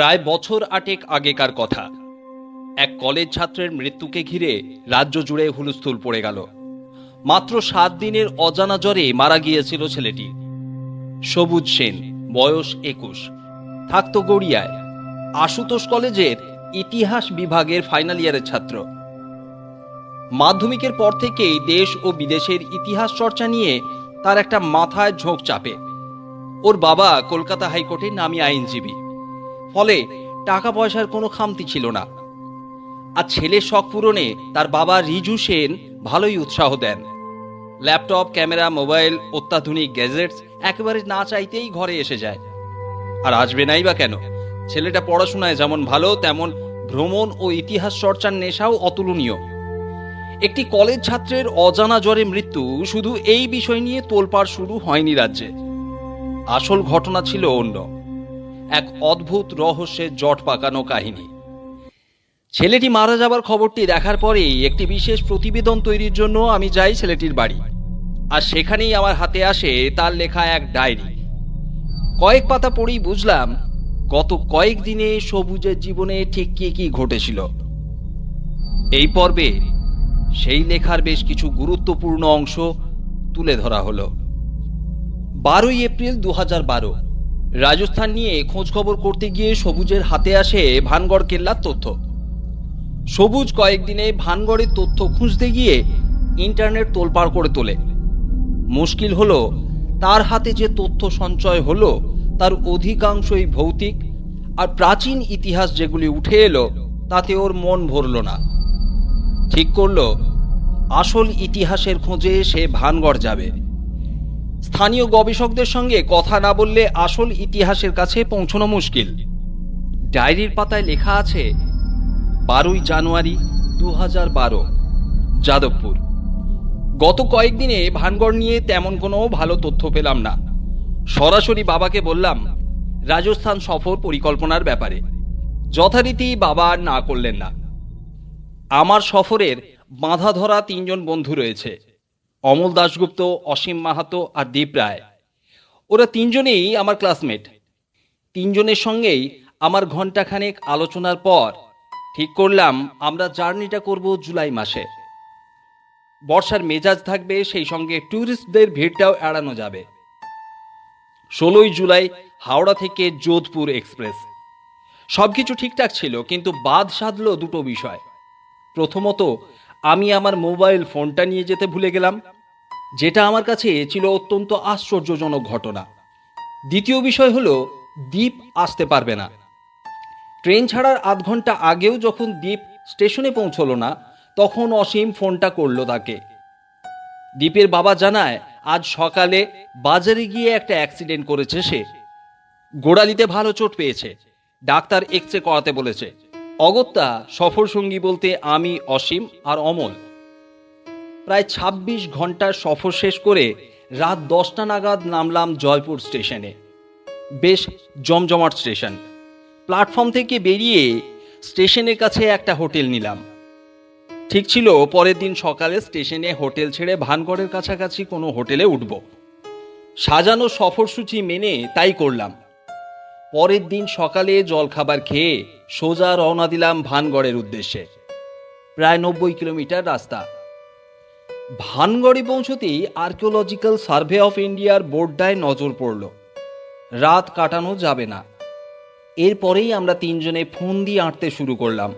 প্রায় বছর আটেক আগেকার কথা। এক কলেজ ছাত্রের মৃত্যুকে ঘিরে রাজ্য জুড়ে হুলস্থুল পড়ে গেল। মাত্র সাত দিনের অজানা জ্বরে মারা গিয়েছিল ছেলেটি। সবুজ সেন, বয়স একুশ, থাকতো গড়িয়ায়, আশুতোষ কলেজের ইতিহাস বিভাগের ফাইনাল ইয়ারের ছাত্র। মাধ্যমিকের পর থেকেই দেশ ও বিদেশের ইতিহাস চর্চা নিয়ে তার একটা মাথায় ঝোঁক চাপে। ওর বাবা কলকাতা হাইকোর্টের নামি আইনজীবী। ফলে টাকা পয়সার কোনো খামতি ছিল না। আর ছেলের শখ পূরণে তার বাবা রিজু সেন ভালোই উৎসাহ দেন। ল্যাপটপ, ক্যামেরা, মোবাইল, অত্যাধুনিক গ্যাজেটস একেবারে না চাইতেই ঘরে এসে যায়। আর আসবে নাই বা কেন? ছেলেটা পড়াশোনায় যেমন ভালো, তেমন ভ্রমণ ও ইতিহাস চর্চার নেশাও অতুলনীয়। একটি কলেজ ছাত্রের অজানা জ্বরে মৃত্যু শুধু এই বিষয় নিয়ে তোলপাড় শুরু হয়নি রাজ্যে। আসল ঘটনা ছিল অন্য। এক অদ্ভুত রহস্যের জট পাকানো কাহিনী। ছেলেটি মারা যাবার খবরটি দেখার পরেই একটি বিশেষ প্রতিবেদন তৈরির জন্য আমি যাই ছেলেটির বাড়ি। আর সেখানেই আমার হাতে আসে তার লেখা এক ডায়েরি। কয়েক পাতা পড়েই বুঝলাম, গত কয়েক দিনে সবুজের জীবনে ঠিক কি কি ঘটেছিল। এই পর্বে সেই লেখার বেশ কিছু গুরুত্বপূর্ণ অংশ তুলে ধরা হলো। বারোই এপ্রিল দু বারো। রাজস্থান নিয়ে খোঁজখবর করতে গিয়ে সবুজের হাতে আসে ভানগড় কেল্লার তথ্য। সবুজ কয়েকদিনে ভানগড়ের তথ্য খুঁজতে গিয়ে ইন্টারনেট তোলপাড় করে তোলে। মুশকিল হলো, তার হাতে যে তথ্য সঞ্চয় হলো, তার অধিকাংশই ভৌতিক আর প্রাচীন ইতিহাস যেগুলি উঠে এলো, তাতে ওর মন ভরল না। ঠিক করল, আসল ইতিহাসের খোঁজে সে ভানগড় যাবে। স্থানীয় গবেষকদের সঙ্গে কথা না বললে আসল ইতিহাসের কাছে পৌঁছানো মুশকিল। ডায়েরির পাতায় লেখা আছে, বারোই জানুয়ারি দু হাজার বারো, যাদবপুর। গত কয়েকদিনে ভানগড় নিয়ে তেমন কোনো ভালো তথ্য পেলাম না। সরাসরি বাবাকে বললাম, রাজস্থান সফর পরিকল্পনার ব্যাপারে। যথারীতি বাবা না করলেন না। আমার সফরের বাঁধা ধরা তিনজন বন্ধু রয়েছে। অমল দাশগুপ্ত, অসীম মাহাতো আর দীপ রায়। ওরা তিনজনেই আমার ক্লাসমেট তিনজনের সঙ্গেই আমার ঘন্টাখানেক আলোচনার পর ঠিক করলাম, আমরা জার্নিটা করব জুলাই মাসে। বর্ষার মেজাজ থাকবে, সেই সঙ্গে ট্যুরিস্টদের ভিড়টাও এড়ানো যাবে। ষোলোই জুলাই হাওড়া থেকে যোধপুর এক্সপ্রেস সবকিছু ঠিকঠাক ছিল, কিন্তু বাদ সাধল দুটো বিষয়। প্রথমত আমি আমার মোবাইল ফোনটা নিয়ে যেতে ভুলে গেলাম, যেটা আমার কাছে ছিল অত্যন্ত আশ্চর্যজনক ঘটনা। দ্বিতীয় বিষয় হলো, দ্বীপ আসতে পারবে না। ট্রেন ছাড়ার আধ ঘণ্টা আগেও যখন দ্বীপ স্টেশনে পৌঁছলো না, তখন অসীম ফোনটা করল তাকে। দ্বীপের বাবা জানায়, আজ সকালে বাজারে গিয়ে একটা অ্যাক্সিডেন্ট করেছে সে। গোড়ালিতে ভালো চোট পেয়েছে। ডাক্তার এক্স রে করাতে বলেছে। অগত্যা সফর সঙ্গী বলতে আমি, অসীম আর অমল। প্রায় ২৬ ঘণ্টার সফর শেষ করে রাত দশটা নাগাদ নামলাম জয়পুর স্টেশনে। বেশ জমজমাট স্টেশন। প্ল্যাটফর্ম থেকে বেরিয়ে স্টেশনের কাছে একটা হোটেল নিলাম। ঠিক ছিল পরের দিন সকালে স্টেশনে হোটেল ছেড়ে ভানগড়ের কাছাকাছি কোনো হোটেলে উঠব। সাজানো সফরসূচি মেনে তাই করলাম। পরের দিন সকালে জলখাবার খেয়ে সোজা রওনা দিলাম ভানগড়ের উদ্দেশ্যে। প্রায় নব্বই কিলোমিটার রাস্তা। ভানগড়ে পৌঁছতেই আর্কিওলজিক্যাল সার্ভে অফ ইন্ডিয়ার বোর্ডটায় নজর পড়ল। রাত কাটানো যাবে না। এরপরেই আমরা তিনজনে ফোন দিয়ে আঁটতে শুরু করলাম।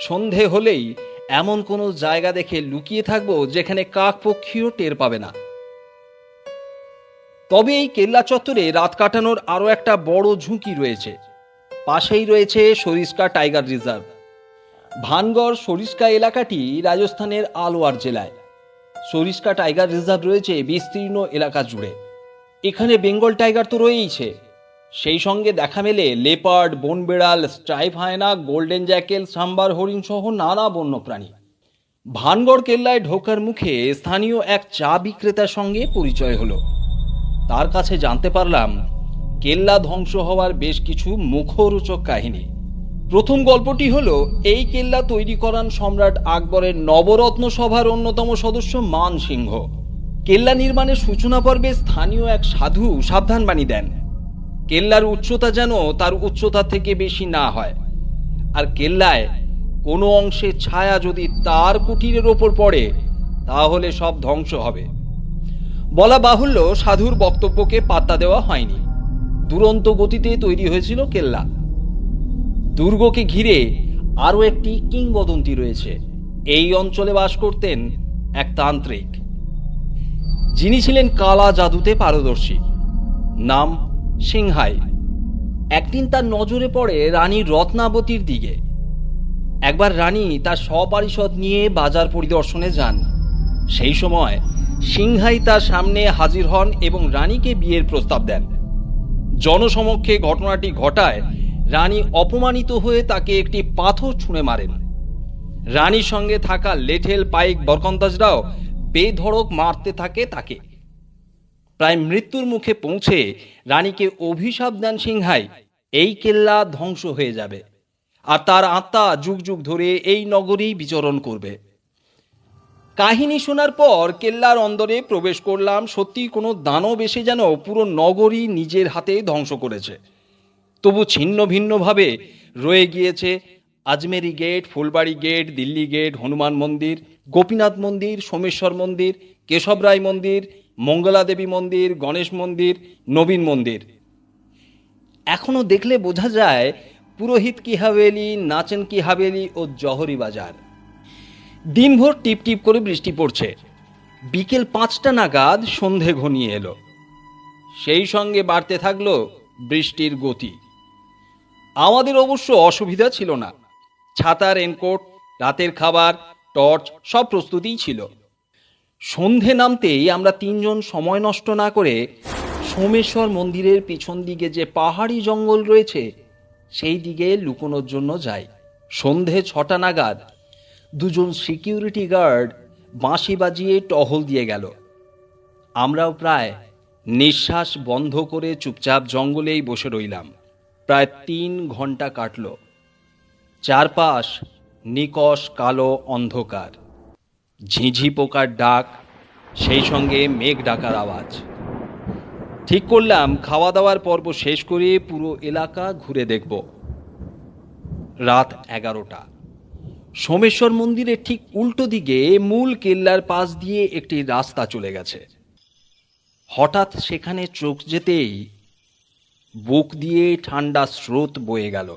সন্ধে হলেই এমন কোনো জায়গা দেখে লুকিয়ে থাকব যেখানে কাক পক্ষীও টের পাবে না। তবে এই কেল্লা চত্বরে রাত কাটানোর আরও একটা বড় ঝুঁকি রয়েছে। পাশেই রয়েছে সরিস্কা টাইগার রিজার্ভ। ভানগড় সরিস্কা এলাকাটি রাজস্থানের আলোয়ার জেলায়। সরিস্কা টাইগার রিজার্ভ রয়েছে বিস্তীর্ণ এলাকা জুড়ে। এখানে বেঙ্গল টাইগার তো রয়েইছে। সেই সঙ্গে দেখা মেলে leopard, বনবেড়াল, stripe hyena, golden jackal, sambar, হরিণ সহ নানা বন্যপ্রাণী। ভানগড় কেল্লায় ঢোকার মুখে স্থানীয় এক চা বিক্রেতার সঙ্গে পরিচয় হলো। তার কাছে জানতে পারলাম, কেল্লা ধ্বংস হওয়ার বেশ কিছু মুখরোচক কাহিনী। প্রথম গল্পটি হল, এই কেল্লা তৈরি করান সম্রাট আকবরের নবরত্ন সভার অন্যতম সদস্য মান সিংহ। কেল্লা নির্মাণের সূচনা পর্বে স্থানীয় এক সাধু সাবধানবাণী দেন। কেল্লার উচ্চতা যেন তার উচ্চতা থেকে বেশি না হয়। আর কেল্লায় কোনো অংশে ছায়া যদি তার কুটিরের ওপর পড়ে, তাহলে সব ধ্বংস হবে। বলা বাহুল্য সাধুর বক্তব্যকে পাত্তা দেওয়া হয়নি। দুরন্ত গতিতে তৈরি হয়েছিল কেল্লা। দুর্গকে ঘিরে আরও একটি কিংবদন্তি রয়েছে। এই অঞ্চলে বাস করতেন এক তান্ত্রিক। যিনি ছিলেন কালা জাদুতে পারদর্শী। নাম সিংহাই। একদিন তার নজরে পড়ে রানী রত্নাবতীর দিকে। একবার রানী তার সপারিষদ নিয়ে বাজার পরিদর্শনে যান। সেই সময় সিংহাই তার সামনে হাজির হন এবং রানীকে বিয়ের প্রস্তাব দেন। জনসমক্ষে ঘটনাটি ঘটায়, রানী অপমানিত হয়ে তাকে একটি পাথর ছুঁড়ে মারেন। রানীর সঙ্গে থাকা লেঠেল পাইক বরকন্দাজরাও বেধড়ক মারতে থাকে তাকে। প্রায় মৃত্যুর মুখে পৌঁছে রানীকে অভিশাপ দেন সিংহাই, এই কেল্লা ধ্বংস হয়ে যাবে। আর তার আত্মা যুগ যুগ ধরে এই নগরেই বিচরণ করবে। কাহিনী শোনার পর কেল্লার অন্দরে প্রবেশ করলাম। সত্যি কোনো দানব এসে যেন পুরো নগরী নিজের হাতে ধ্বংস করেছে। তবু ছিন্ন ভিন্নভাবে রয়ে গিয়েছে Ajmeri gate, Phulbari gate, Delhi gate, Hanuman মন্দির, গোপীনাথ মন্দির, সোমেশ্বর মন্দির, কেশব রায় মন্দির, মঙ্গলা দেবী মন্দির, গণেশ মন্দির, নবীন মন্দির। এখনও দেখলে বোঝা যায় পুরোহিত কি হাভেলি, নাচেন কি হাভেলি ও জহরি বাজার। দিনভর টিপ টিপ করে বৃষ্টি পড়ছে। বিকেল পাঁচটা নাগাদ সন্ধে ঘনিয়ে এলো। সেই সঙ্গে বাড়তে থাকল বৃষ্টির গতি। আমাদের অবশ্য অসুবিধা ছিল না। ছাতা, রেনকোট, রাতের খাবার, টর্চ সব প্রস্তুতিই ছিল। সন্ধে নামতেই আমরা তিনজন সময় নষ্ট না করে সোমেশ্বর মন্দিরের পিছন দিকে যে পাহাড়ি জঙ্গল রয়েছে, সেই দিকে লুকোনোর জন্য যাই। সন্ধে ছটা নাগাদ দুজন সিকিউরিটি গার্ড বাঁশি বাজিয়ে টহল দিয়ে গেল। আমরাও প্রায় নিঃশ্বাস বন্ধ করে চুপচাপ জঙ্গলেই বসে রইলাম। প্রায় তিন ঘণ্টা কাটল। চারপাশ নিকশ কালো অন্ধকার। ঝিঝি পোকার ডাক, সেই সঙ্গে মেঘ ডাকার আওয়াজ। ঠিক করলাম খাওয়া দাওয়ার পর্ব শেষ করে পুরো এলাকা ঘুরে দেখব। রাত এগারোটা। সোমেশ্বর মন্দিরের ঠিক উল্টো দিকে মূল কেল্লার পাশ দিয়ে একটি রাস্তা চলে গেছে। হঠাৎ সেখানে চোখ যেতেই বুক দিয়ে ঠান্ডা স্রোত বয়ে গেল।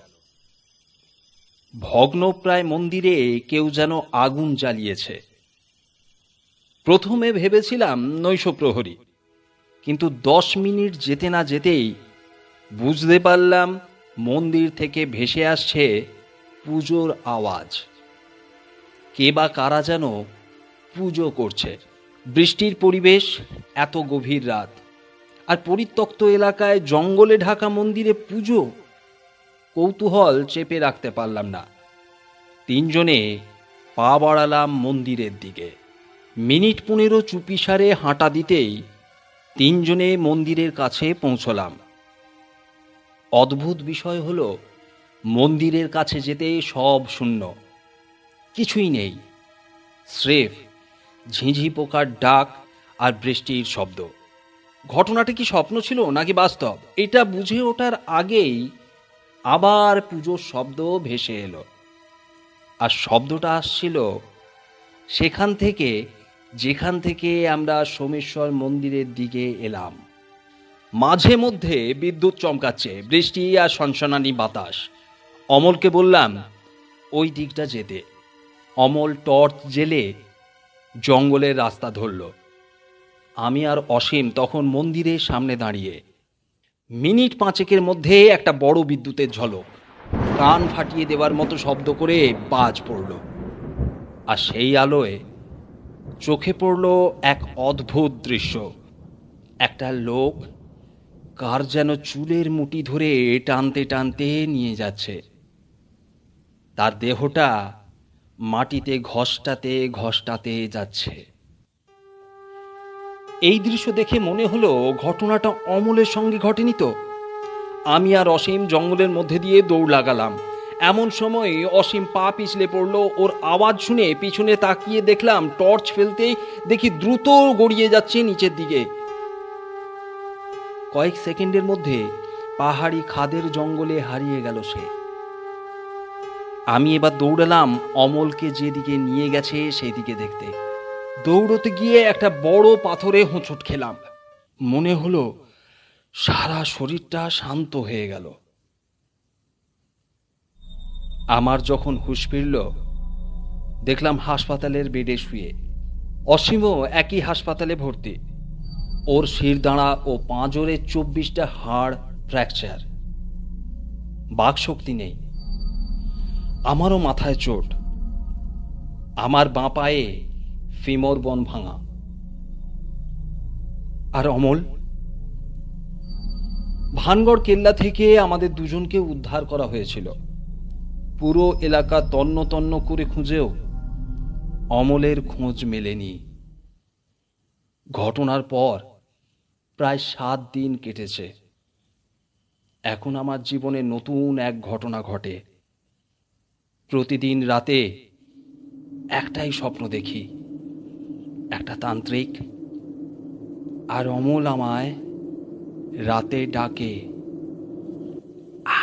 ভগ্নপ্রায় মন্দিরে কেউ যেন আগুন জ্বালিয়েছে। প্রথমে ভেবেছিলাম নৈশ প্রহরী, কিন্তু দশ মিনিট যেতে না যেতেই বুঝতে পারলাম মন্দির থেকে ভেসে আসছে পুজোর আওয়াজ। কে বা কারা যেন পুজো করছে। বৃষ্টির পরিবেশ এত গভীর রাত। আর পরিত্যক্ত এলাকায় জঙ্গলে ঢাকা মন্দিরে পুজো, কৌতূহল চেপে রাখতে পারলাম না। তিনজনে পা বাড়ালাম মন্দিরের দিকে। মিনিট পনেরো চুপিসারে হাঁটা দিতেই তিনজনে মন্দিরের কাছে পৌঁছলাম। অদ্ভুত বিষয় হলো, মন্দিরের কাছে যেতে সব শূন্য। কিছুই নেই। স্রেফ ঝিঝি পোকার ডাক আর বৃষ্টির শব্দ। ঘটনাটা কি স্বপ্ন ছিল নাকি বাস্তব? এটা বুঝে ওঠার আগেই আবার পুজোর শব্দ ভেসে এলো। আর শব্দটা আসছিল সেখান থেকে, যেখান থেকে আমরা সোমেশ্বর মন্দিরের দিকে এলাম। মাঝে মধ্যে বিদ্যুৎ চমকাচ্ছে, বৃষ্টি আর সনসনানি বাতাস। অমলকে বললাম, ওই দিকটা যেতে। অমল টর্চ জেলে জঙ্গলের রাস্তা ধরল। আমি আর অসীম তখন মন্দিরের সামনে দাঁড়িয়ে মিনিট পাঁচেকের মধ্যে একটা বড় বিদ্যুতের ঝলক কান ফাটিয়ে দেওয়ার মতো শব্দ করে বাজ পড়ল। আর সেই আলোয় চোখে পড়ল এক অদ্ভুত দৃশ্য। একটা লোক কার যেন চুলের মুটি ধরে টানতে টানতে নিয়ে যাচ্ছে। তার দেহটা মাটিতে, ঘষ্টাতে ঘষ্টাতে যাচ্ছে। এই দৃশ্য দেখে মনে হলো ঘটনাটা অমলের সঙ্গে ঘটেনি তো। আমি আর অসীম জঙ্গলের মধ্যে দিয়ে দৌড় লাগালাম। এমন সময় অসীম পা পিছলে পড়ল, ওর আওয়াজ শুনে পিছনে তাকিয়ে দেখলাম টর্চ ফেলতেই দেখি দ্রুত গড়িয়ে যাচ্ছে নিচের দিকে। কয়েক সেকেন্ডের মধ্যে পাহাড়ি খাদের জঙ্গলে হারিয়ে গেল সে। আমি এবার দৌড়ালাম, অমলকে যেদিকে নিয়ে গেছে সেই দিকে দেখতে। দৌড়তে গিয়ে একটা বড় পাথরে হোঁচট খেলাম। মনে হলো সারা শরীরটা শান্ত হয়ে গেল। আমার যখন হুঁশ ফিরল, দেখলাম হাসপাতালের বেডে শুয়ে। অসীমও একই হাসপাতালে ভর্তি। ওর শিরদাঁড়া ও পাঁজরে চব্বিশটা হাড় ফ্র্যাকচার বাকশক্তি নেই। আমারও মাথায় চোট। আমার বাঁ পায়ে ফিমর বন ভাঙা। আর অমল, ভানগড় কেল্লা থেকে আমাদের দুজনকে উদ্ধার করা হয়েছিল। পুরো এলাকা তন্ন তন্ন করে খুঁজেও অমলের খোঁজ মেলেনি। ঘটনার পর প্রায় সাত দিন কেটেছে। এখন আমার জীবনে নতুন এক ঘটনা ঘটে। প্রতিদিন রাতে একটাই স্বপ্ন দেখি। একটা তান্ত্রিক আর অমল আমায় রাতে ডাকে। আ